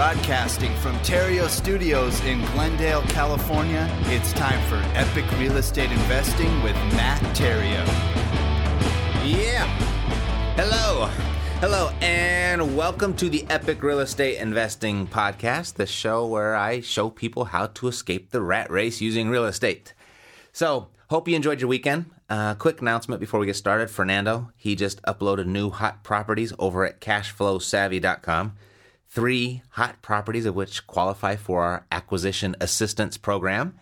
Broadcasting from Theriault Studios in Glendale, California, it's time for Epic Real Estate Investing with Matt Theriault. Yeah. Hello. Hello, and welcome to the Epic Real Estate Investing Podcast, the show where I show people how to escape the rat race using real estate. So, hope you enjoyed your weekend. Uh, quick announcement before we get started Fernando, he just uploaded new hot properties over at cashflowsavvy.com. Three hot properties of which qualify for our acquisition assistance program.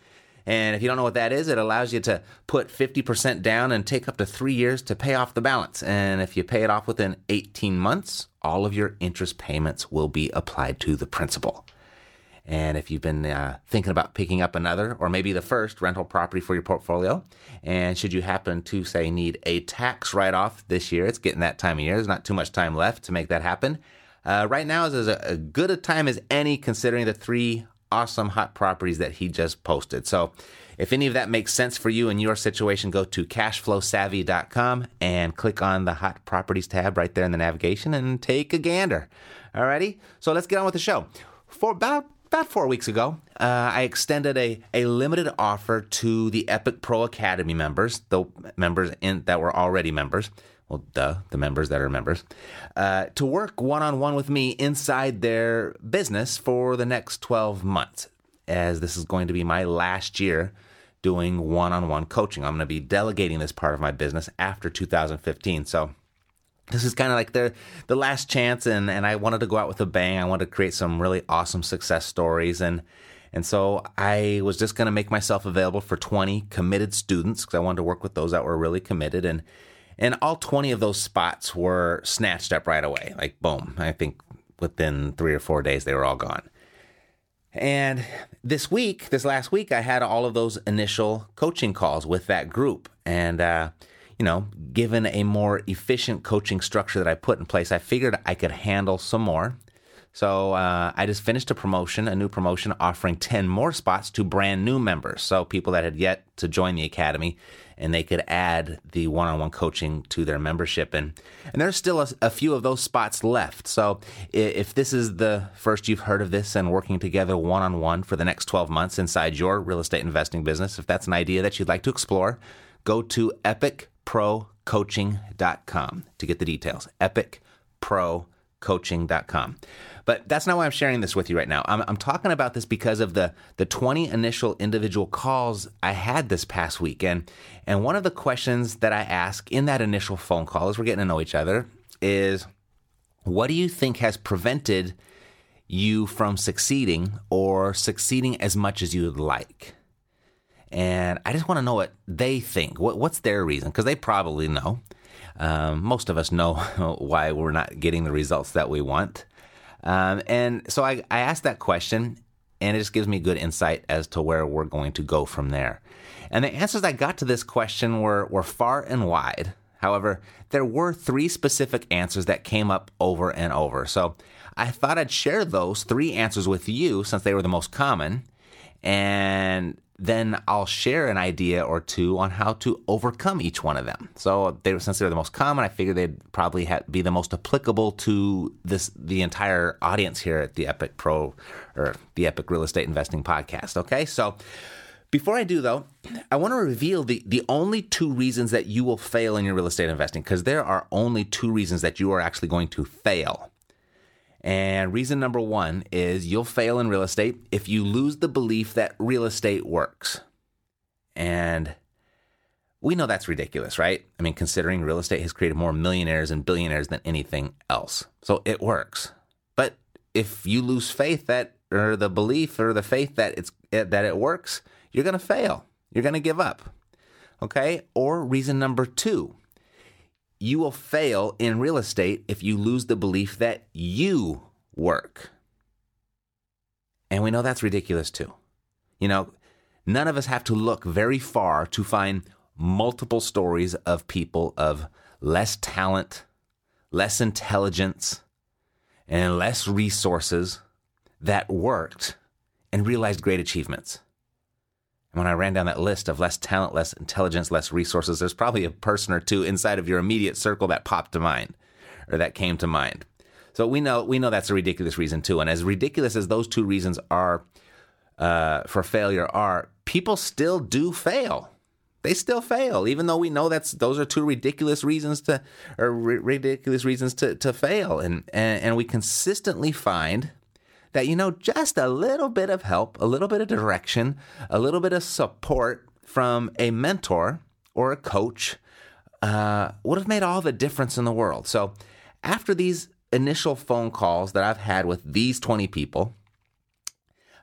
And if you don't know what that is, it allows you to put 50% down and take up to three years to pay off the balance. And if you pay it off within 18 months, all of your interest payments will be applied to the principal. And if you've been uh, thinking about picking up another or maybe the first rental property for your portfolio, and should you happen to say need a tax write off this year, it's getting that time of year. There's not too much time left to make that happen. Uh, right now is as good a time as any considering the three awesome hot properties that he just posted. So if any of that makes sense for you in your situation, go to cashflowsavvy.com and click on the hot properties tab right there in the navigation and take a gander. Alrighty, so let's get on with the show. For about about four weeks ago, uh, I extended a, a limited offer to the Epic Pro Academy members, the members in, that were already members, well, duh, the members that are members, uh, to work one on one with me inside their business for the next 12 months, as this is going to be my last year doing one on one coaching. I'm going to be delegating this part of my business after 2015. So, this is kind of like the the last chance and and I wanted to go out with a bang. I wanted to create some really awesome success stories and and so I was just going to make myself available for 20 committed students because I wanted to work with those that were really committed and and all 20 of those spots were snatched up right away. Like boom. I think within 3 or 4 days they were all gone. And this week, this last week I had all of those initial coaching calls with that group and uh you know, given a more efficient coaching structure that I put in place, I figured I could handle some more. So uh, I just finished a promotion, a new promotion, offering 10 more spots to brand new members. So people that had yet to join the academy, and they could add the one-on-one coaching to their membership. And and there's still a, a few of those spots left. So if this is the first you've heard of this and working together one-on-one for the next 12 months inside your real estate investing business, if that's an idea that you'd like to explore, go to epicprocoaching.com to get the details. epicprocoaching.com. But that's not why I'm sharing this with you right now. I'm, I'm, talking about this because of the, the 20 initial individual calls I had this past weekend. And one of the questions that I ask in that initial phone call as we're getting to know each other is what do you think has prevented you from succeeding or succeeding as much as you would like? And I just want to know what they think. What, what's their reason? Because they probably know. Um, most of us know why we're not getting the results that we want. Um, and so I, I asked that question, and it just gives me good insight as to where we're going to go from there. And the answers I got to this question were, were far and wide. However, there were three specific answers that came up over and over. So I thought I'd share those three answers with you since they were the most common. And then I'll share an idea or two on how to overcome each one of them. So they, since they're the most common, I figured they'd probably have, be the most applicable to this the entire audience here at the Epic Pro or the Epic Real Estate Investing Podcast. Okay, so. Before I do, though, I want to reveal the, the only two reasons that you will fail in your real estate investing because there are only two reasons that you are actually going to fail. And reason number one is you'll fail in real estate if you lose the belief that real estate works. And we know that's ridiculous, right? I mean, considering real estate has created more millionaires and billionaires than anything else. So it works. But if you lose faith that, or the belief or the faith that it's eh, that it works, you're going to fail. You're going to give up. Okay? Or reason number two you will fail in real estate if you lose the belief that you work. And we know that's ridiculous too. You know, none of us have to look very far to find multiple stories of people of less talent, less intelligence, and less resources that worked and realized great achievements when I ran down that list of less talent, less intelligence, less resources, there's probably a person or two inside of your immediate circle that popped to mind or that came to mind. So we know we know that's a ridiculous reason too. And as ridiculous as those two reasons are uh, for failure are, people still do fail. They still fail, even though we know that's those are two ridiculous reasons to or r- ridiculous reasons to to fail. And, and and we consistently find that you know just a little bit of help, a little bit of direction, a little bit of support from a mentor or a coach uh, would have made all the difference in the world. So after these initial phone calls that I've had with these 20 people,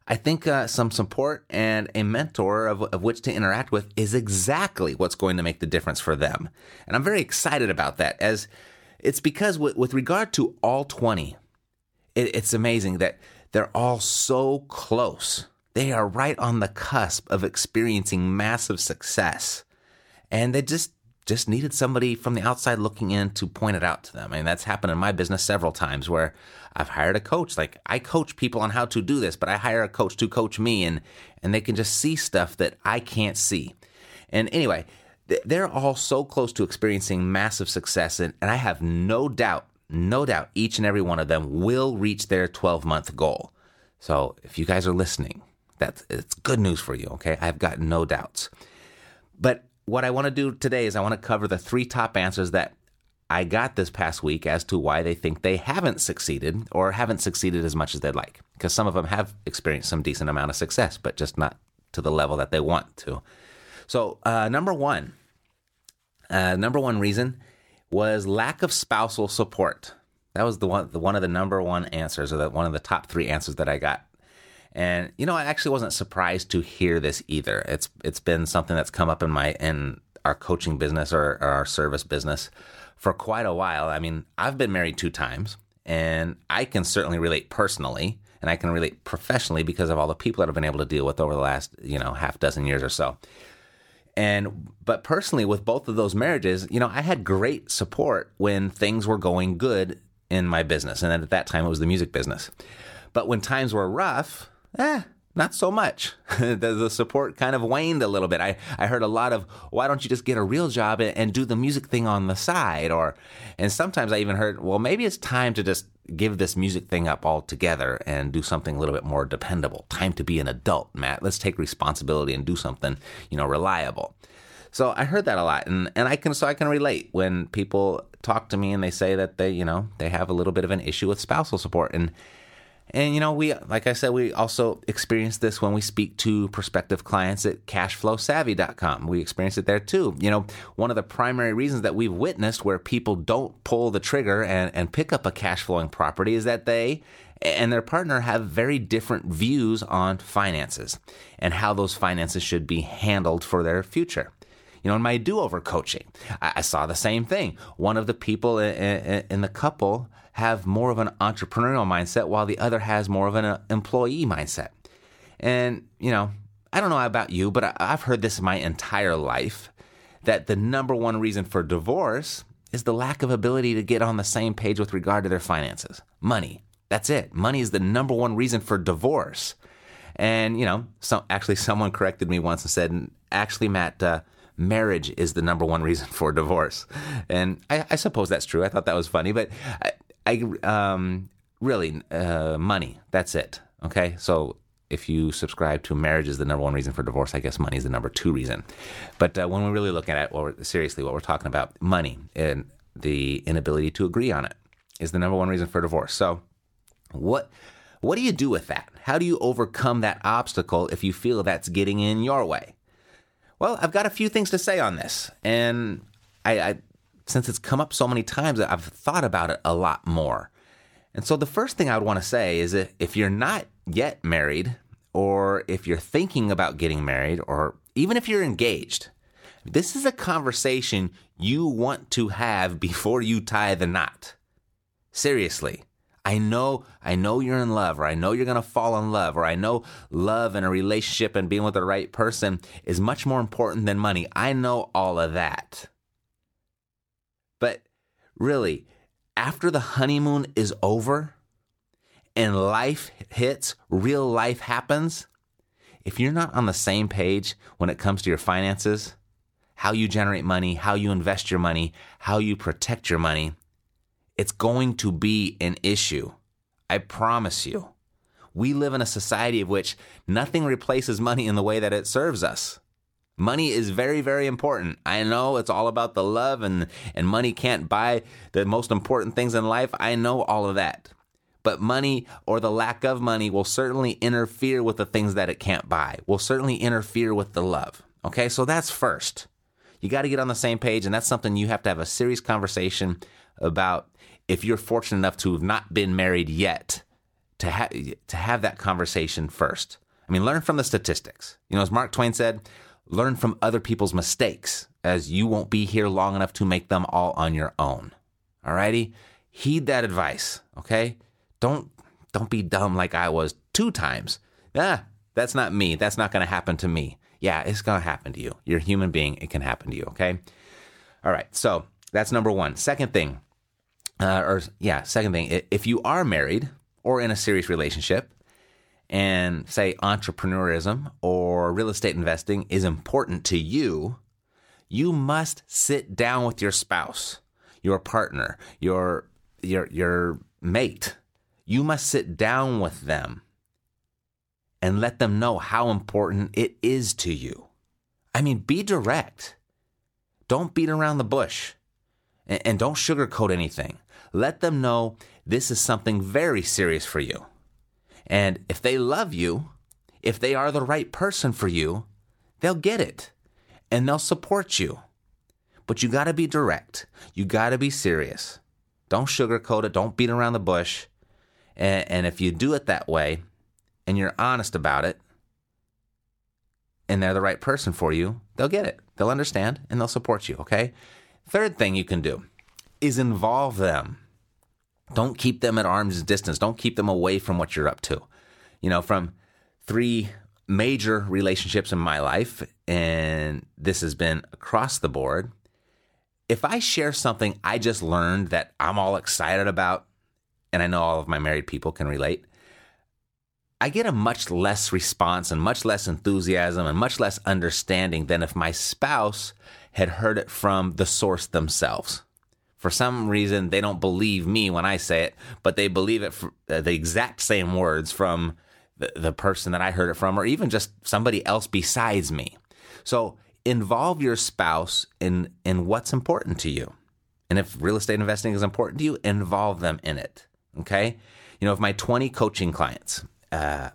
I think uh, some support and a mentor of, of which to interact with is exactly what's going to make the difference for them. And I'm very excited about that as it's because with, with regard to all 20, it, it's amazing that they're all so close. They are right on the cusp of experiencing massive success. And they just just needed somebody from the outside looking in to point it out to them. I mean, that's happened in my business several times where I've hired a coach. Like I coach people on how to do this, but I hire a coach to coach me and and they can just see stuff that I can't see. And anyway, they're all so close to experiencing massive success and, and I have no doubt, no doubt each and every one of them will reach their 12-month goal. So, if you guys are listening, that's it's good news for you, okay? I've got no doubts. But what I want to do today is I want to cover the three top answers that I got this past week as to why they think they haven't succeeded or haven't succeeded as much as they'd like. Because some of them have experienced some decent amount of success, but just not to the level that they want to. So, uh, number one, uh, number one reason was lack of spousal support. That was the one, the one of the number one answers, or the, one of the top three answers that I got and you know, I actually wasn't surprised to hear this either. It's it's been something that's come up in my in our coaching business or, or our service business for quite a while. I mean, I've been married two times, and I can certainly relate personally, and I can relate professionally because of all the people that I've been able to deal with over the last you know half dozen years or so. And but personally, with both of those marriages, you know, I had great support when things were going good in my business, and at that time it was the music business. But when times were rough, eh, not so much. the, the, support kind of waned a little bit. I, I heard a lot of, why don't you just get a real job and, and, do the music thing on the side? Or, and sometimes I even heard, well, maybe it's time to just give this music thing up altogether and do something a little bit more dependable. Time to be an adult, Matt. Let's take responsibility and do something, you know, reliable. So I heard that a lot, and, and I can so I can relate when people talk to me and they say that they you know they have a little bit of an issue with spousal support, and and you know, we like I said, we also experience this when we speak to prospective clients at cashflowsavvy.com. We experience it there too. You know, one of the primary reasons that we've witnessed where people don't pull the trigger and, and pick up a cash flowing property is that they and their partner have very different views on finances and how those finances should be handled for their future. You know, in my do over coaching, I, saw the same thing. One of the people in the couple have more of an entrepreneurial mindset while the other has more of an uh, employee mindset. And, you know, I don't know about you, but I've heard this my entire life that the number one reason for divorce is the lack of ability to get on the same page with regard to their finances. Money. That's it. Money is the number one reason for divorce. And, you know, actually someone corrected me once and said, actually, Matt, uh, marriage is the number one reason for divorce. And I, I, suppose that's true. I thought that was funny, but I, um, really uh, money. That's it. Okay, so if you subscribe to marriage is the number one reason for divorce, I guess money is the number two reason. But uh, when we're really looking at what we're, seriously what we're talking about, money and the inability to agree on it is the number one reason for divorce. So what what do you do with that? How do you overcome that obstacle if you feel that's getting in your way? Well, I've got a few things to say on this, and I, I since it's come up so many times, I've thought about it a lot more. And so the first thing I would want to say is that if you're not yet married, or if you're thinking about getting married, or even if you're engaged, this is a conversation you want to have before you tie the knot. Seriously. I know, I know you're in love, or I know you're gonna fall in love, or I know love and a relationship and being with the right person is much more important than money. I know all of that. Really, after the honeymoon is over and life hits, real life happens, if you're not on the same page when it comes to your finances, how you generate money, how you invest your money, how you protect your money, It's going to be an issue. I promise you. We live in a society of which nothing replaces money in the way that it serves us. Money is very, very important. I know it's all about the love and, and money can't buy the most important things in life. I know all of that. But money or the lack of money will certainly interfere with the things that it can't buy, will certainly interfere with the love. Okay, so that's first. You got to get on the same page, and that's something you have to have a serious conversation about if you're fortunate enough to have not been married yet to have to have that conversation first. I mean, learn from the statistics. You know, as Mark Twain said, learn from other people's mistakes, as you won't be here long enough to make them all on your own. Alrighty? Heed that advice, okay? Don't don't be dumb like I was two times. Ah, that's not me. That's not gonna happen to me. Yeah, it's gonna happen to you. You're a human being, it can happen to you, okay? All right, so that's number one. Second thing, uh, or yeah, second thing, if you are married or in a serious relationship, and say entrepreneurism or real estate investing is important to you, you must sit down with your spouse, your partner, your your your mate. You must sit down with them and let them know how important it is to you. I mean, be direct. Don't beat around the bush and, and don't sugarcoat anything. Let them know this is something very serious for you. And if they love you, if they are the right person for you, they'll get it and they'll support you. But you got to be direct. You got to be serious. Don't sugarcoat it. Don't beat around the bush. And, and, if you do it that way and you're honest about it and they're the right person for you, they'll get it. They'll understand and they'll support you. Okay. Third thing you can do is involve them. Don't keep them at arm's distance. Don't keep them away from what you're up to. You know, from three major relationships in my life, and this has been across the board. If I share something I just learned that I'm all excited about, and I know all of my married people can relate, I get a much less response and much less enthusiasm and much less understanding than if my spouse had heard it from the source themselves for some reason they don't believe me when I say it, but they believe it for uh, the exact same words from the, the person that I heard it from, or even just somebody else besides me. So involve your spouse in in what's important to you. And if real estate investing is important to you, involve them in it. Okay? You know, if my 20 coaching clients, uh,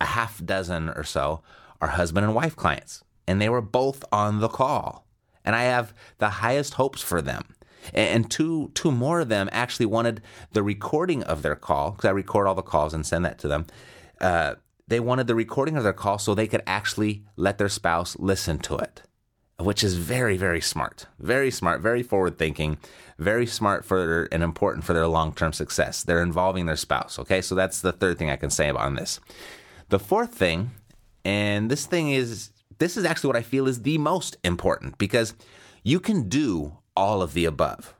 a half dozen or so are husband and wife clients, and they were both on the call. And I have the highest hopes for them and two two more of them actually wanted the recording of their call because I record all the calls and send that to them. Uh, they wanted the recording of their call so they could actually let their spouse listen to it, which is very very smart, very smart, very forward thinking, very smart for and important for their long term success. They're involving their spouse. Okay, so that's the third thing I can say about this. The fourth thing, and this thing is this is actually what I feel is the most important because you can do all of the above.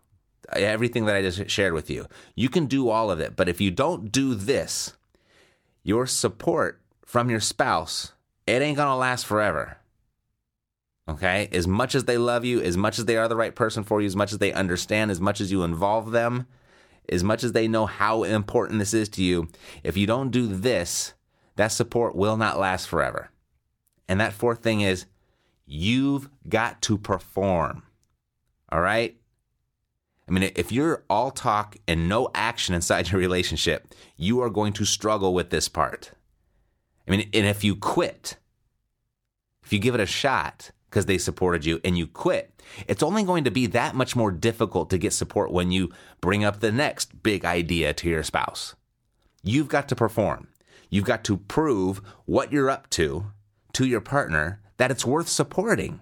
Everything that I just shared with you. You can do all of it, but if you don't do this, your support from your spouse, it ain't gonna last forever. Okay? As much as they love you, as much as they are the right person for you, as much as they understand, as much as you involve them, as much as they know how important this is to you, if you don't do this, that support will not last forever. And that fourth thing is you've got to perform. All right. I mean, if you're all talk and no action inside your relationship, you are going to struggle with this part. I mean, and if you quit, if you give it a shot because they supported you and you quit, it's only going to be that much more difficult to get support when you bring up the next big idea to your spouse. You've got to perform. You've got to prove what you're up to to your partner that it's worth supporting.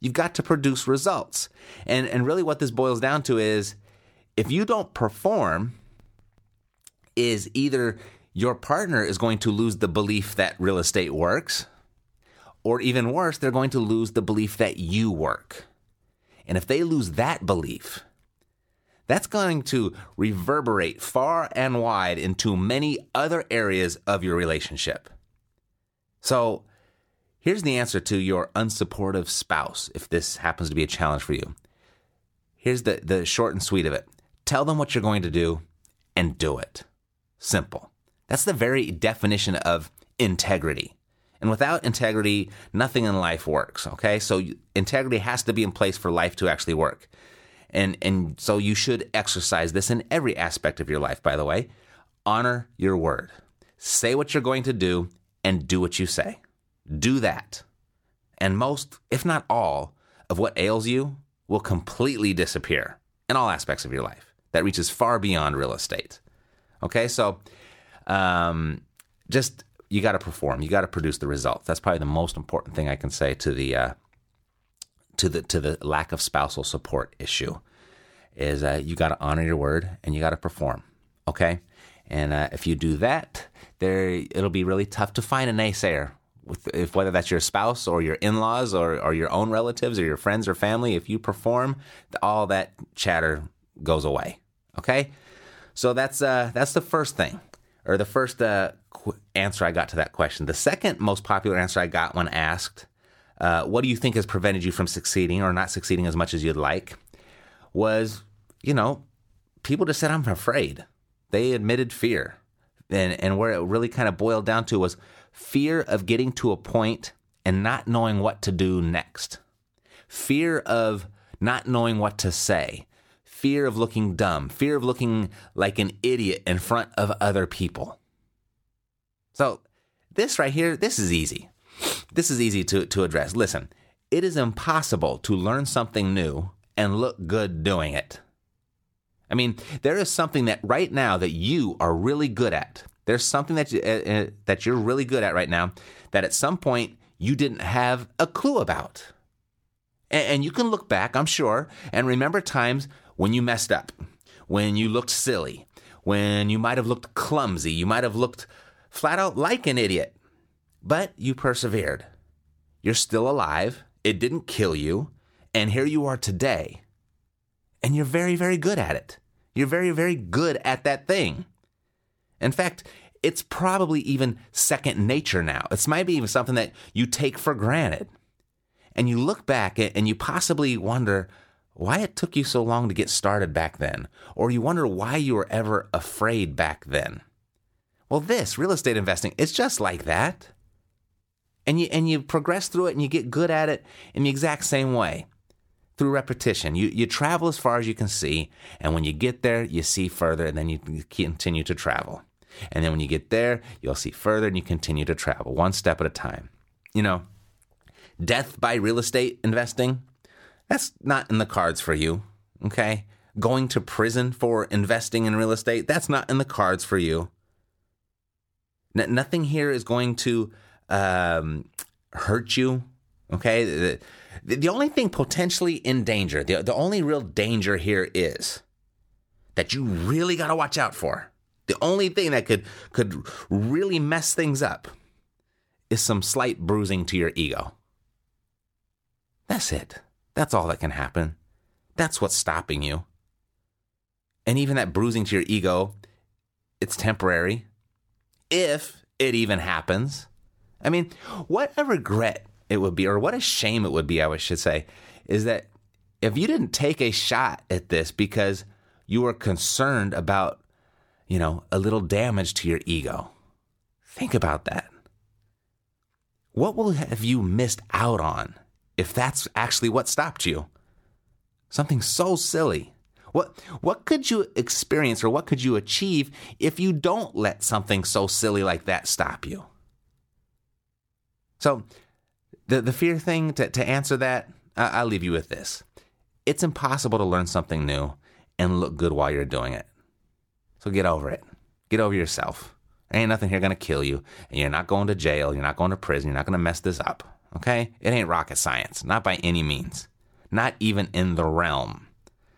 You've got to produce results. And, and really, what this boils down to is if you don't perform, is either your partner is going to lose the belief that real estate works, or even worse, they're going to lose the belief that you work. And if they lose that belief, that's going to reverberate far and wide into many other areas of your relationship. So, Here's the answer to your unsupportive spouse if this happens to be a challenge for you. Here's the, the short and sweet of it Tell them what you're going to do and do it. Simple. That's the very definition of integrity. And without integrity, nothing in life works. Okay. So integrity has to be in place for life to actually work. And, and so you should exercise this in every aspect of your life, by the way. Honor your word. Say what you're going to do and do what you say. Do that. And most, if not all, of what ails you will completely disappear in all aspects of your life. That reaches far beyond real estate. Okay, so um, just you got to perform. You got to produce the results. That's probably the most important thing I can say to the uh, to the to the lack of spousal support issue. Is uh, you got to honor your word and you got to perform. Okay, and uh, if you do that, there it'll be really tough to find a naysayer. With, if whether that's your spouse or your in-laws or, or your own relatives or your friends or family, if you perform, all that chatter goes away. Okay, so that's uh, that's the first thing, or the first uh, qu- answer I got to that question. The second most popular answer I got when asked, uh, "What do you think has prevented you from succeeding or not succeeding as much as you'd like?" was, you know, people just said, "I'm afraid." They admitted fear, and and where it really kind of boiled down to was fear of getting to a point and not knowing what to do next, fear of not knowing what to say fear of looking dumb, fear of looking like an idiot in front of other people. So, this right here, this is easy. This is easy to, to address. Listen, it is impossible to learn something new and look good doing it. I mean, there is something that right now that you are really good at. There's something that you, uh, uh, that you're really good at right now that at some point you didn't have a clue about. And, and you can look back, I'm sure, and remember times when you messed up, when you looked silly, when you might have looked clumsy, you might have looked flat out like an idiot, but you persevered. You're still alive, it didn't kill you, and here you are today. And you're very, very good at it. You're very, very good at that thing. In fact, it's probably even second nature now. It's maybe even something that you take for granted. And you look back and you possibly wonder, why it took you so long to get started back then, or you wonder why you were ever afraid back then. Well, this real estate investing, it's just like that. And you and you progress through it and you get good at it in the exact same way. Through repetition. You you travel as far as you can see, and when you get there, you see further, and then you continue to travel. And then when you get there, you'll see further and you continue to travel, one step at a time. You know, death by real estate investing, that's not in the cards for you, okay? Going to prison for investing in real estate, that's not in the cards for you. N- nothing here is going to um, hurt you, okay? The, the, only thing potentially in danger, the, the only real danger here is that you really got to watch out for. The only thing that could could really mess things up is some slight bruising to your ego. That's it. That's all that can happen. That's what's stopping you. And even that bruising to your ego, it's temporary. If it even happens. I mean, what a regret it would be, or what a shame it would be, I should say, is that if you didn't take a shot at this because you were concerned about, you know, a little damage to your ego, think about that. What will have you missed out on if that's actually what stopped you. Something so silly. What what could you experience or what could you achieve if you don't let something so silly like that stop you? So the the fear thing to, to answer that, I, I'll leave you with this. It's impossible to learn something new and look good while you're doing it. So get over it. Get over yourself. Ain't nothing here gonna kill you, and you're not going to jail, you're not going to prison, you're not gonna mess this up. Okay? It ain't rocket science, not by any means, not even in the realm.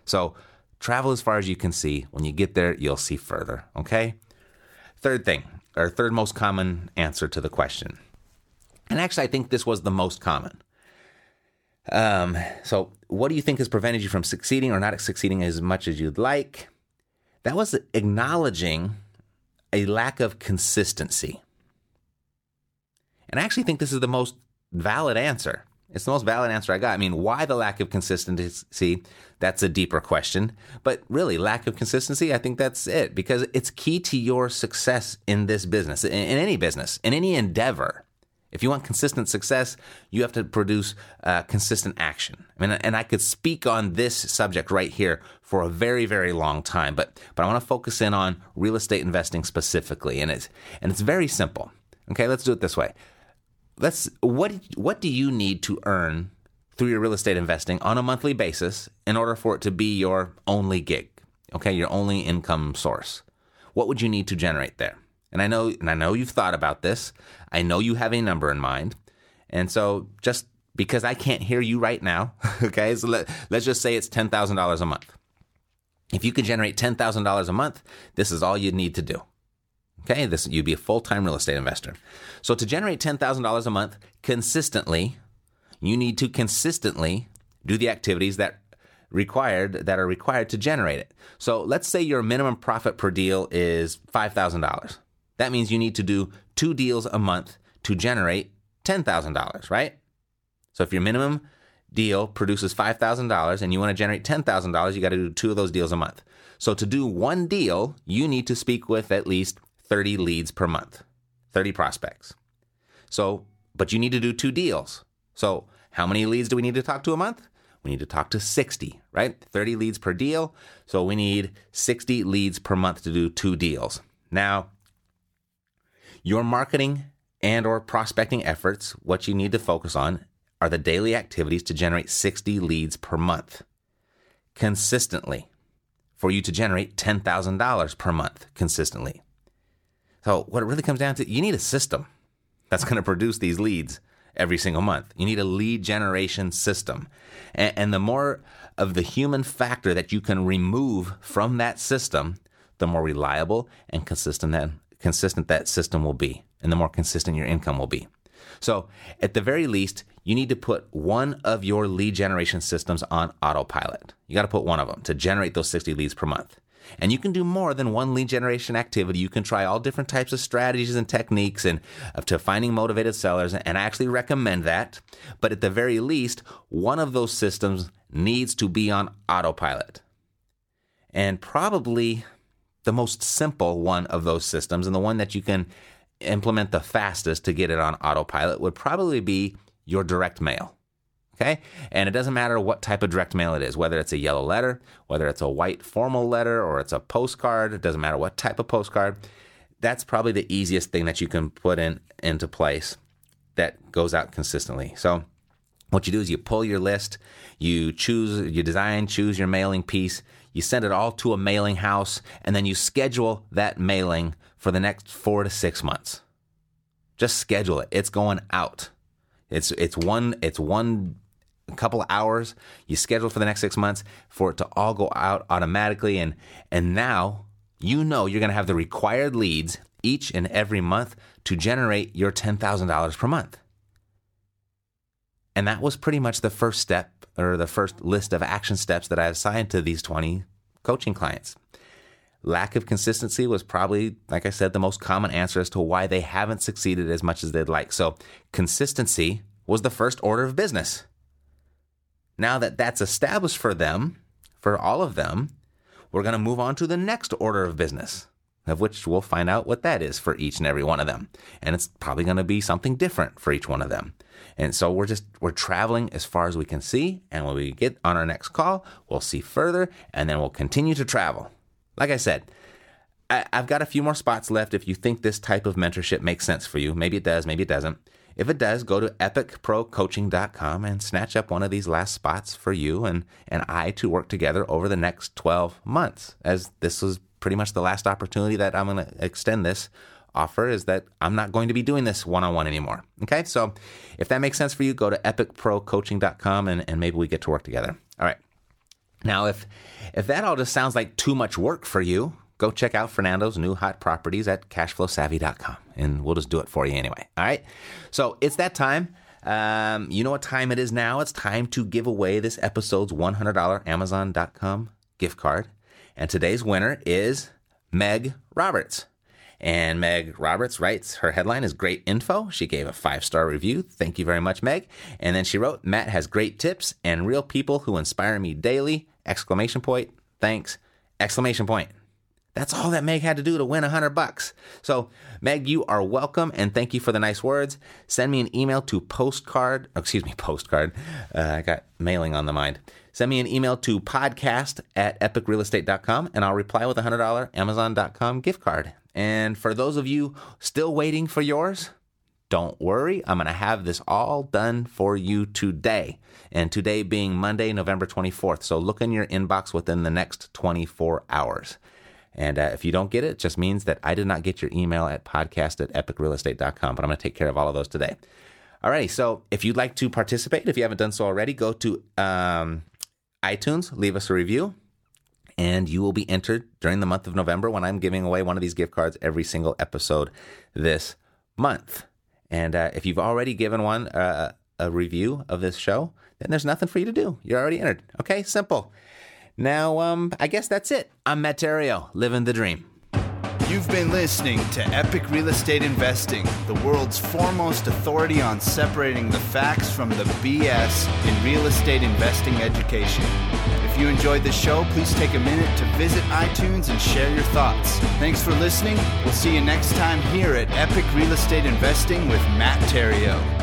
So, travel as far as you can see. When you get there, you'll see further. Okay? Third thing, or third most common answer to the question. And actually, I think this was the most common. Um, so, what do you think has prevented you from succeeding or not succeeding as much as you'd like? That was acknowledging a lack of consistency. And I actually think this is the most valid answer. It's the most valid answer I got. I mean, why the lack of consistency? That's a deeper question. But really, lack of consistency, I think that's it because it's key to your success in this business, in, any business, in any endeavor. If you want consistent success, you have to produce uh, consistent action. I mean, and I could speak on this subject right here for a very, very long time, but but I want to focus in on real estate investing specifically, and it's and it's very simple. Okay, let's do it this way. Let's what what do you need to earn through your real estate investing on a monthly basis in order for it to be your only gig? Okay, your only income source. What would you need to generate there? And I know and I know you've thought about this. I know you have a number in mind. And so just because I can't hear you right now, okay? So let, let's just say it's $10,000 a month. If you could generate $10,000 a month, this is all you need to do. Okay, this you'd be a full-time real estate investor. So to generate $10,000 a month consistently, you need to consistently do the activities that required that are required to generate it. So let's say your minimum profit per deal is $5,000. That means you need to do two deals a month to generate $10,000, right? So if your minimum deal produces $5,000 and you want to generate $10,000, you got to do two of those deals a month. So to do one deal, you need to speak with at least 30 leads per month, 30 prospects. So, but you need to do two deals. So, how many leads do we need to talk to a month? We need to talk to 60, right? 30 leads per deal. So, we need 60 leads per month to do two deals. Now, your marketing and or prospecting efforts, what you need to focus on are the daily activities to generate 60 leads per month consistently for you to generate $10,000 per month consistently. So what it really comes down to, you need a system that's going to produce these leads every single month. You need a lead generation system. And, and, the more of the human factor that you can remove from that system, the more reliable and consistent that, consistent that system will be, and the more consistent your income will be. So, at the very least, you need to put one of your lead generation systems on autopilot. You got to put one of them to generate those 60 leads per month. And you can do more than one lead generation activity. You can try all different types of strategies and techniques and to finding motivated sellers. And I actually recommend that. But at the very least, one of those systems needs to be on autopilot. And probably the most simple one of those systems and the one that you can implement the fastest to get it on autopilot would probably be your direct mail. Okay. And it doesn't matter what type of direct mail it is, whether it's a yellow letter, whether it's a white formal letter, or it's a postcard. It doesn't matter what type of postcard. That's probably the easiest thing that you can put in into place that goes out consistently. So what you do is you pull your list, you choose, you design, choose your mailing piece, you send it all to a mailing house, and then you schedule that mailing for the next four to six months. Just schedule it. It's going out. It's it's one it's one couple hours you schedule for the next six months for it to all go out automatically and and now you know you're going to have the required leads each and every month to generate your $10,000 per month. And that was pretty much the first step or the first list of action steps that I assigned to these 20 coaching clients. Lack of consistency was probably, like I said, the most common answer as to why they haven't succeeded as much as they'd like. So, consistency was the first order of business. Now that that's established for them, for all of them, we're going to move on to the next order of business, of which we'll find out what that is for each and every one of them. And it's probably going to be something different for each one of them. And so we're just we're traveling as far as we can see, and when we get on our next call, we'll see further, and then we'll continue to travel. Like I said, I, have got a few more spots left if you think this type of mentorship makes sense for you. Maybe it does, maybe it doesn't. If it does, go to epicprocoaching.com and snatch up one of these last spots for you and, and I to work together over the next 12 months, as this was pretty much the last opportunity that I'm going to extend this offer is that I'm not going to be doing this one on one anymore. Okay, so if that makes sense for you, go to epicprocoaching.com and, and maybe we get to work together. All right. Now, if if that all just sounds like too much work for you, go check out Fernando's new hot properties at cashflowsavvy.com and we'll just do it for you anyway. All right. So it's that time. Um, you know what time it is now? It's time to give away this episode's $100 Amazon.com gift card. And today's winner is Meg Roberts. And Meg Roberts writes, her headline is Great Info. She gave a five star review. Thank you very much, Meg. And then she wrote, Matt has great tips and real people who inspire me daily. Exclamation point. Thanks. Exclamation point. That's all that Meg had to do to win a hundred bucks. So, Meg, you are welcome and thank you for the nice words. Send me an email to postcard, oh, excuse me, postcard. Uh, I got mailing on the mind. Send me an email to podcast at epicrealestate.com and I'll reply with a $100 Amazon.com gift card. And for those of you still waiting for yours, don't worry. I'm going to have this all done for you today. And today being Monday, November 24th. So look in your inbox within the next 24 hours. And uh, if you don't get it, it just means that I did not get your email at podcast at epicrealestate.com. But I'm going to take care of all of those today. Alrighty, so if you'd like to participate, if you haven't done so already, go to um, iTunes, leave us a review, and you will be entered during the month of November when I'm giving away one of these gift cards every single episode this month. And uh, if you've already given one uh, a review of this show, then there's nothing for you to do. You're already entered. Okay, simple. Now, um, I guess that's it. I'm Matt Theriault, living the dream. You've been listening to Epic Real Estate Investing, the world's foremost authority on separating the facts from the BS in real estate investing education. If you enjoyed the show, please take a minute to visit iTunes and share your thoughts. Thanks for listening. We'll see you next time here at Epic Real Estate Investing with Matt Theriault.